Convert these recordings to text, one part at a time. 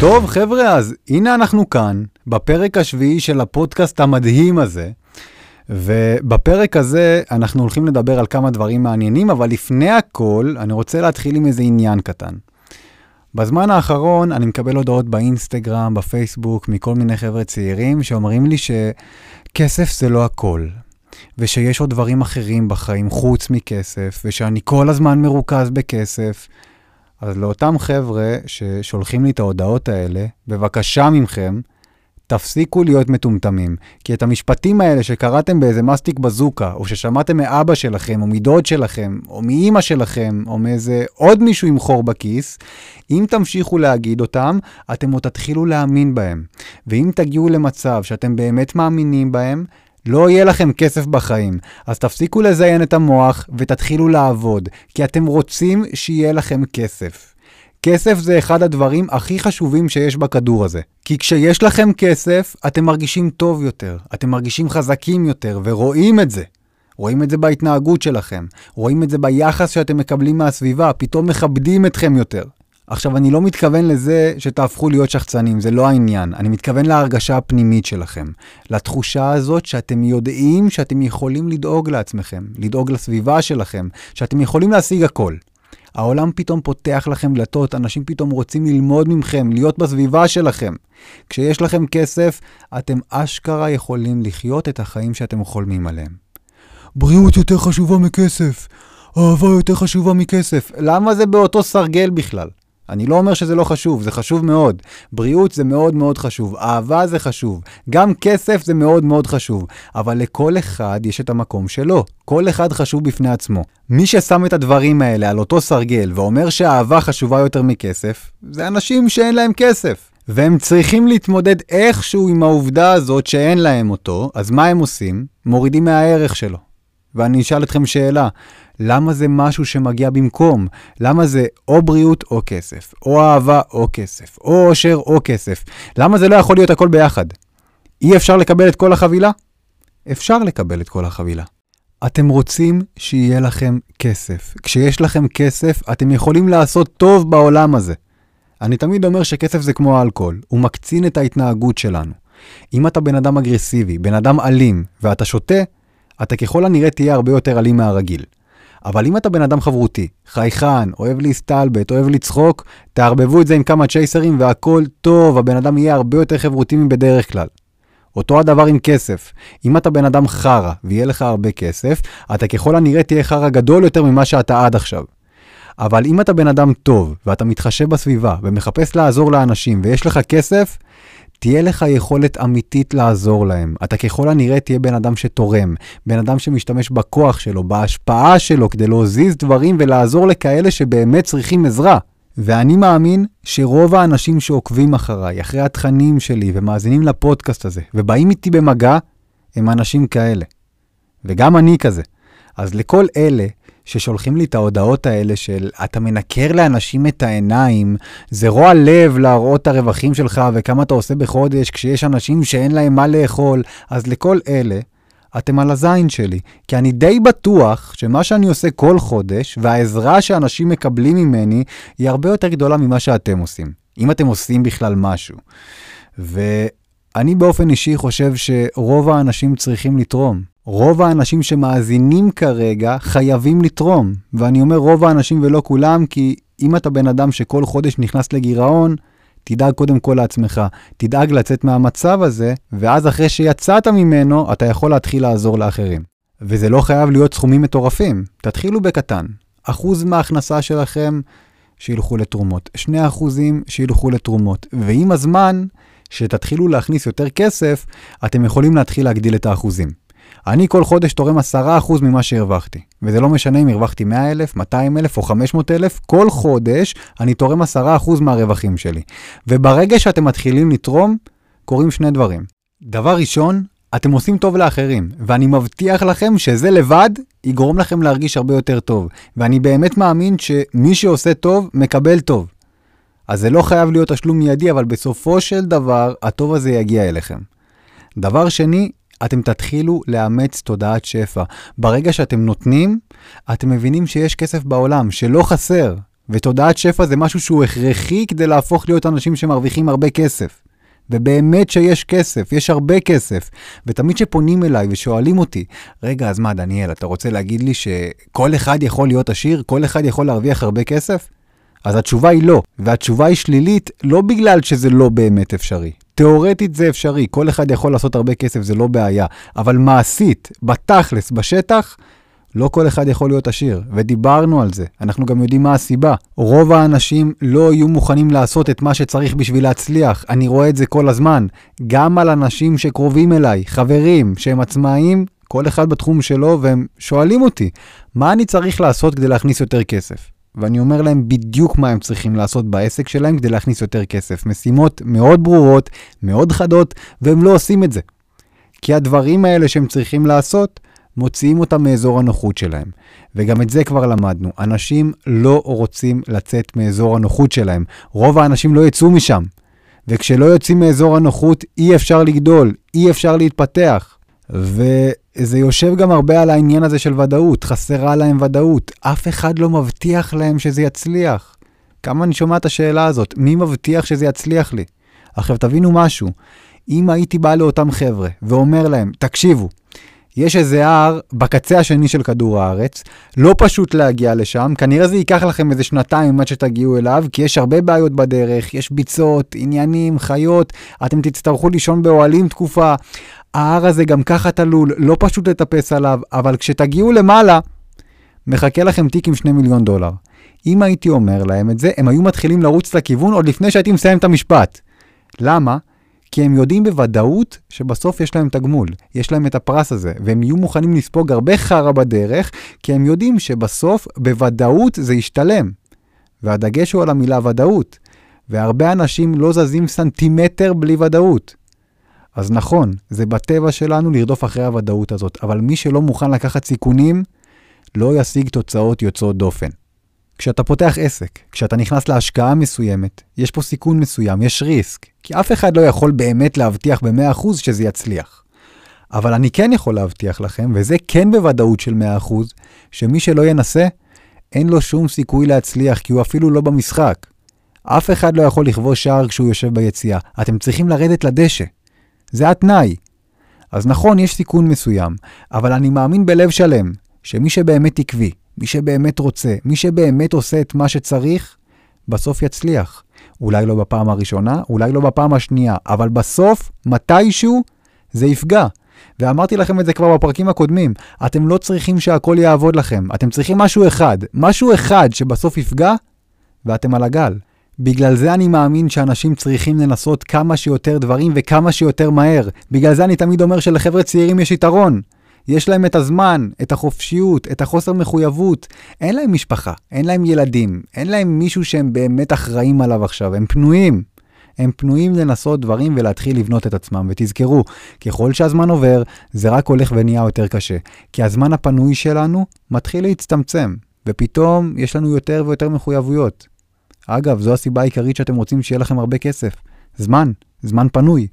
טוב, חבר'ה, אז הנה אנחנו כאן, בפרק השביעי של הפודקאסט המדהים הזה, ובפרק הזה אנחנו הולכים לדבר על כמה דברים מעניינים, אבל לפני הכל, אני רוצה להתחיל עם איזה עניין קטן. בזמן האחרון אני מקבל הודעות באינסטגרם, בפייסבוק, מכל מיני חבר'ה צעירים שאומרים לי שכסף זה לא הכל, ושיש עוד דברים אחרים בחיים חוץ מכסף, ושאני כל הזמן מרוכז בכסף. אז לאותם חבר'ה ששולחים לי את ההודעות האלה, בבקשה מכם, תפסיקו להיות מטומטמים. כי את המשפטים האלה שקראתם באיזה מסטיק בזוקה, או ששמעתם מאבא שלכם, או מדוד שלכם, או מאימא שלכם, או מאיזה עוד מישהו עם חור בכיס, אם תמשיכו להגיד אותם, אתם עוד תתחילו להאמין בהם. ואם תגיעו למצב שאתם באמת מאמינים בהם, לא יהיה לכם כסף בחיים. אז תפסיקו לזיין את המוח ותתחילו לעבוד, כי אתם רוצים שיהיה לכם כסף. כסף זה אחד הדברים הכי חשובים שיש בכדור הזה. כי כשיש לכם כסף, אתם מרגישים טוב יותר, אתם מרגישים חזקים יותר, ורואים את זה. רואים את זה בהתנהגות שלכם, רואים את זה ביחס שאתם מקבלים מהסביבה, פתאום מכבדים אתכם יותר. עכשיו, אני לא מתכוון לזה שתהפכו להיות שחצנים, זה לא העניין. אני מתכוון להרגשה הפנימית שלכם. לתחושה הזאת שאתם יודעים שאתם יכולים לדאוג לעצמכם, לדאוג לסביבה שלכם, שאתם יכולים להשיג הכל. העולם פתאום פותח לכם דלתות, אנשים פתאום רוצים ללמוד מכם, להיות בסביבה שלכם. כשיש לכם כסף, אתם אשכרה יכולים לחיות את החיים שאתם חולמים עליהם. בריאות יותר חשובה מכסף, אהבה יותר חשובה מכסף. למה זה באותו סרגל בכלל? אני לא אומר שזה לא חשוב, זה חשוב מאוד. בריאות זה מאוד מאוד חשוב, אהבה זה חשוב, גם כסף זה מאוד מאוד חשוב, אבל לכל אחד יש את המקום שלו. כל אחד חשוב בפני עצמו. מי ששם את הדברים האלה על אותו סרגל ואומר שאהבה חשובה יותר מכסף, זה אנשים שאין להם כסף. והם צריכים להתמודד איכשהו עם העובדה הזאת שאין להם אותו, אז מה הם עושים? מורידים מהערך שלו. ואני אשאל אתכם שאלה, למה זה משהו שמגיע במקום? למה זה או בריאות או כסף, או אהבה או כסף, או עושר או כסף? למה זה לא יכול להיות הכל ביחד? אי אפשר לקבל את כל החבילה? אפשר לקבל את כל החבילה. אתם רוצים שיהיה לכם כסף. כשיש לכם כסף, אתם יכולים לעשות טוב בעולם הזה. אני תמיד אומר שכסף זה כמו האלכוהול, הוא מקצין את ההתנהגות שלנו. אם אתה בן אדם אגרסיבי, בן אדם אלים, ואתה שותה, אתה ככל הנראה תהיה הרבה יותר אלים מהרגיל. אבל אם אתה בן אדם חברותי, חייכן, אוהב להסתלבט, אוהב לצחוק, תערבבו את זה עם כמה צ'ייסרים והכל טוב, הבן אדם יהיה הרבה יותר חברותי מבדרך כלל. אותו הדבר עם כסף. אם אתה בן אדם חרא ויהיה לך הרבה כסף, אתה ככל הנראה תהיה חרא גדול יותר ממה שאתה עד עכשיו. אבל אם אתה בן אדם טוב, ואתה מתחשב בסביבה, ומחפש לעזור לאנשים, ויש לך כסף, תהיה לך יכולת אמיתית לעזור להם. אתה ככל הנראה תהיה בן אדם שתורם, בן אדם שמשתמש בכוח שלו, בהשפעה שלו, כדי להזיז דברים ולעזור לכאלה שבאמת צריכים עזרה. ואני מאמין שרוב האנשים שעוקבים אחריי, אחרי התכנים שלי ומאזינים לפודקאסט הזה, ובאים איתי במגע, הם אנשים כאלה. וגם אני כזה. אז לכל אלה ששולחים לי את ההודעות האלה של אתה מנקר לאנשים את העיניים, זה רוע לב להראות את הרווחים שלך וכמה אתה עושה בחודש כשיש אנשים שאין להם מה לאכול, אז לכל אלה, אתם על הזין שלי. כי אני די בטוח שמה שאני עושה כל חודש, והעזרה שאנשים מקבלים ממני, היא הרבה יותר גדולה ממה שאתם עושים. אם אתם עושים בכלל משהו. ואני באופן אישי חושב שרוב האנשים צריכים לתרום. רוב האנשים שמאזינים כרגע חייבים לתרום. ואני אומר רוב האנשים ולא כולם, כי אם אתה בן אדם שכל חודש נכנס לגירעון, תדאג קודם כל לעצמך. תדאג לצאת מהמצב הזה, ואז אחרי שיצאת ממנו, אתה יכול להתחיל לעזור לאחרים. וזה לא חייב להיות סכומים מטורפים. תתחילו בקטן. אחוז מההכנסה שלכם, שילכו לתרומות. שני אחוזים שילכו לתרומות. ועם הזמן, שתתחילו להכניס יותר כסף, אתם יכולים להתחיל להגדיל את האחוזים. אני כל חודש תורם 10% ממה שהרווחתי. וזה לא משנה אם הרווחתי 100,000, 200,000 או 500,000, כל חודש אני תורם 10% מהרווחים שלי. וברגע שאתם מתחילים לתרום, קורים שני דברים. דבר ראשון, אתם עושים טוב לאחרים, ואני מבטיח לכם שזה לבד יגרום לכם להרגיש הרבה יותר טוב. ואני באמת מאמין שמי שעושה טוב, מקבל טוב. אז זה לא חייב להיות תשלום מיידי, אבל בסופו של דבר, הטוב הזה יגיע אליכם. דבר שני, אתם תתחילו לאמץ תודעת שפע. ברגע שאתם נותנים, אתם מבינים שיש כסף בעולם, שלא חסר. ותודעת שפע זה משהו שהוא הכרחי כדי להפוך להיות אנשים שמרוויחים הרבה כסף. ובאמת שיש כסף, יש הרבה כסף. ותמיד כשפונים אליי ושואלים אותי, רגע, אז מה, דניאל, אתה רוצה להגיד לי שכל אחד יכול להיות עשיר? כל אחד יכול להרוויח הרבה כסף? אז התשובה היא לא, והתשובה היא שלילית לא בגלל שזה לא באמת אפשרי. תיאורטית זה אפשרי, כל אחד יכול לעשות הרבה כסף, זה לא בעיה. אבל מעשית, בתכלס, בשטח, לא כל אחד יכול להיות עשיר, ודיברנו על זה. אנחנו גם יודעים מה הסיבה. רוב האנשים לא יהיו מוכנים לעשות את מה שצריך בשביל להצליח. אני רואה את זה כל הזמן. גם על אנשים שקרובים אליי, חברים, שהם עצמאים, כל אחד בתחום שלו, והם שואלים אותי, מה אני צריך לעשות כדי להכניס יותר כסף? ואני אומר להם בדיוק מה הם צריכים לעשות בעסק שלהם כדי להכניס יותר כסף. משימות מאוד ברורות, מאוד חדות, והם לא עושים את זה. כי הדברים האלה שהם צריכים לעשות, מוציאים אותם מאזור הנוחות שלהם. וגם את זה כבר למדנו. אנשים לא רוצים לצאת מאזור הנוחות שלהם. רוב האנשים לא יצאו משם. וכשלא יוצאים מאזור הנוחות, אי אפשר לגדול, אי אפשר להתפתח. וזה יושב גם הרבה על העניין הזה של ודאות, חסרה להם ודאות. אף אחד לא מבטיח להם שזה יצליח. כמה אני שומע את השאלה הזאת, מי מבטיח שזה יצליח לי? עכשיו תבינו משהו, אם הייתי בא לאותם חבר'ה ואומר להם, תקשיבו, יש איזה הר בקצה השני של כדור הארץ, לא פשוט להגיע לשם, כנראה זה ייקח לכם איזה שנתיים עד שתגיעו אליו, כי יש הרבה בעיות בדרך, יש ביצות, עניינים, חיות, אתם תצטרכו לישון באוהלים תקופה. ההר הזה גם ככה תלול, לא פשוט לטפס עליו, אבל כשתגיעו למעלה, מחכה לכם תיק עם 2 מיליון דולר. אם הייתי אומר להם את זה, הם היו מתחילים לרוץ לכיוון עוד לפני שהייתי מסיים את המשפט. למה? כי הם יודעים בוודאות שבסוף יש להם תגמול, יש להם את הפרס הזה, והם יהיו מוכנים לספוג הרבה חרא בדרך, כי הם יודעים שבסוף בוודאות זה ישתלם. והדגש הוא על המילה ודאות, והרבה אנשים לא זזים סנטימטר בלי ודאות. אז נכון, זה בטבע שלנו לרדוף אחרי הוודאות הזאת, אבל מי שלא מוכן לקחת סיכונים, לא ישיג תוצאות יוצאות דופן. כשאתה פותח עסק, כשאתה נכנס להשקעה מסוימת, יש פה סיכון מסוים, יש ריסק, כי אף אחד לא יכול באמת להבטיח ב-100% שזה יצליח. אבל אני כן יכול להבטיח לכם, וזה כן בוודאות של 100%, שמי שלא ינסה, אין לו שום סיכוי להצליח, כי הוא אפילו לא במשחק. אף אחד לא יכול לכבוש שער כשהוא יושב ביציאה. אתם צריכים לרדת לדשא. זה התנאי. אז נכון, יש סיכון מסוים, אבל אני מאמין בלב שלם, שמי שבאמת עקבי, מי שבאמת רוצה, מי שבאמת עושה את מה שצריך, בסוף יצליח. אולי לא בפעם הראשונה, אולי לא בפעם השנייה, אבל בסוף, מתישהו, זה יפגע. ואמרתי לכם את זה כבר בפרקים הקודמים, אתם לא צריכים שהכל יעבוד לכם, אתם צריכים משהו אחד, משהו אחד שבסוף יפגע, ואתם על הגל. בגלל זה אני מאמין שאנשים צריכים לנסות כמה שיותר דברים וכמה שיותר מהר. בגלל זה אני תמיד אומר שלחבר'ה צעירים יש יתרון. יש להם את הזמן, את החופשיות, את החוסר מחויבות. אין להם משפחה, אין להם ילדים, אין להם מישהו שהם באמת אחראים עליו עכשיו, הם פנויים. הם פנויים לנסות דברים ולהתחיל לבנות את עצמם. ותזכרו, ככל שהזמן עובר, זה רק הולך ונהיה יותר קשה. כי הזמן הפנוי שלנו מתחיל להצטמצם, ופתאום יש לנו יותר ויותר מחויבויות. אגב, זו הסיבה העיקרית שאתם רוצים שיהיה לכם הרבה כסף. זמן. זמן פנוי.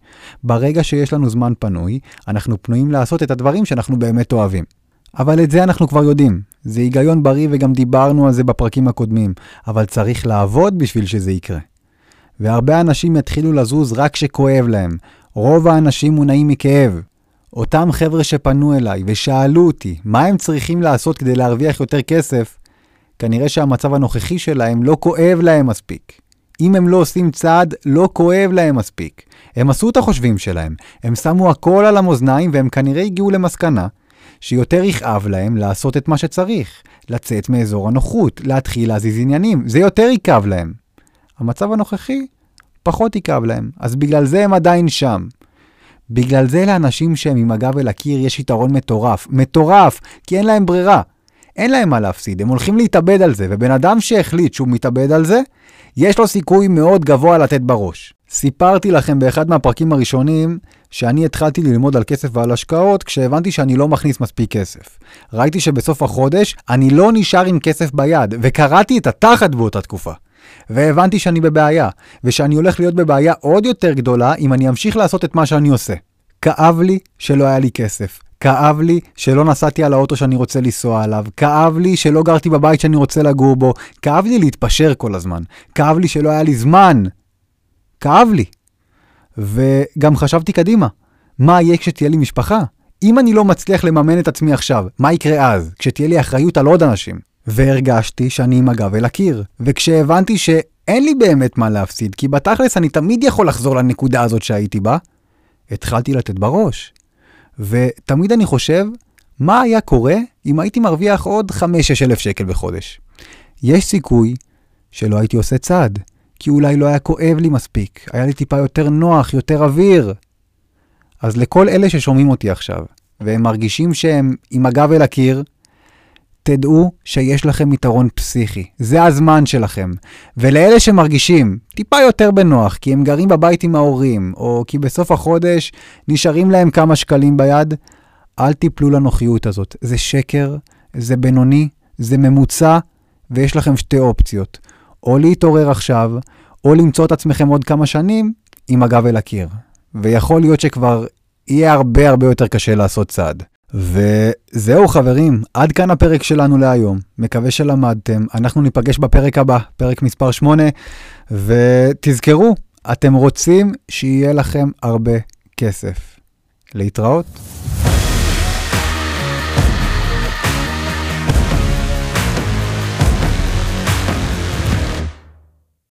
ברגע שיש לנו זמן פנוי, אנחנו פנויים לעשות את הדברים שאנחנו באמת אוהבים. אבל את זה אנחנו כבר יודעים. זה היגיון בריא וגם דיברנו על זה בפרקים הקודמים, אבל צריך לעבוד בשביל שזה יקרה. והרבה אנשים יתחילו לזוז רק כשכואב להם. רוב האנשים מונעים מכאב. אותם חבר'ה שפנו אליי ושאלו אותי מה הם צריכים לעשות כדי להרוויח יותר כסף, כנראה שהמצב הנוכחי שלהם לא כואב להם מספיק. אם הם לא עושים צעד, לא כואב להם מספיק. הם עשו את החושבים שלהם, הם שמו הכל על המאזניים והם כנראה הגיעו למסקנה שיותר יכאב להם לעשות את מה שצריך, לצאת מאזור הנוחות, להתחיל להזיז עניינים, זה יותר יכאב להם. המצב הנוכחי פחות יכאב להם, אז בגלל זה הם עדיין שם. בגלל זה לאנשים שהם עם הגב אל הקיר יש יתרון מטורף, מטורף, כי אין להם ברירה. אין להם מה להפסיד, הם הולכים להתאבד על זה, ובן אדם שהחליט שהוא מתאבד על זה, יש לו סיכוי מאוד גבוה לתת בראש. סיפרתי לכם באחד מהפרקים הראשונים שאני התחלתי ללמוד על כסף ועל השקעות כשהבנתי שאני לא מכניס מספיק כסף. ראיתי שבסוף החודש אני לא נשאר עם כסף ביד, וקראתי את התחת באותה תקופה. והבנתי שאני בבעיה, ושאני הולך להיות בבעיה עוד יותר גדולה אם אני אמשיך לעשות את מה שאני עושה. כאב לי שלא היה לי כסף. כאב לי שלא נסעתי על האוטו שאני רוצה לנסוע עליו, כאב לי שלא גרתי בבית שאני רוצה לגור בו, כאב לי להתפשר כל הזמן, כאב לי שלא היה לי זמן, כאב לי. וגם חשבתי קדימה, מה יהיה כשתהיה לי משפחה? אם אני לא מצליח לממן את עצמי עכשיו, מה יקרה אז, כשתהיה לי אחריות על עוד אנשים? והרגשתי שאני עם הגב אל הקיר. וכשהבנתי שאין לי באמת מה להפסיד, כי בתכלס אני תמיד יכול לחזור לנקודה הזאת שהייתי בה, התחלתי לתת בראש. ותמיד אני חושב, מה היה קורה אם הייתי מרוויח עוד 5-6 אלף שקל בחודש? יש סיכוי שלא הייתי עושה צעד, כי אולי לא היה כואב לי מספיק, היה לי טיפה יותר נוח, יותר אוויר. אז לכל אלה ששומעים אותי עכשיו, והם מרגישים שהם עם הגב אל הקיר, תדעו שיש לכם יתרון פסיכי. זה הזמן שלכם. ולאלה שמרגישים טיפה יותר בנוח, כי הם גרים בבית עם ההורים, או כי בסוף החודש נשארים להם כמה שקלים ביד, אל תיפלו לנוחיות הזאת. זה שקר, זה בינוני, זה ממוצע, ויש לכם שתי אופציות. או להתעורר עכשיו, או למצוא את עצמכם עוד כמה שנים עם הגב אל הקיר. ויכול להיות שכבר יהיה הרבה הרבה יותר קשה לעשות צעד. וזהו חברים, עד כאן הפרק שלנו להיום. מקווה שלמדתם, אנחנו ניפגש בפרק הבא, פרק מספר 8, ותזכרו, אתם רוצים שיהיה לכם הרבה כסף. להתראות.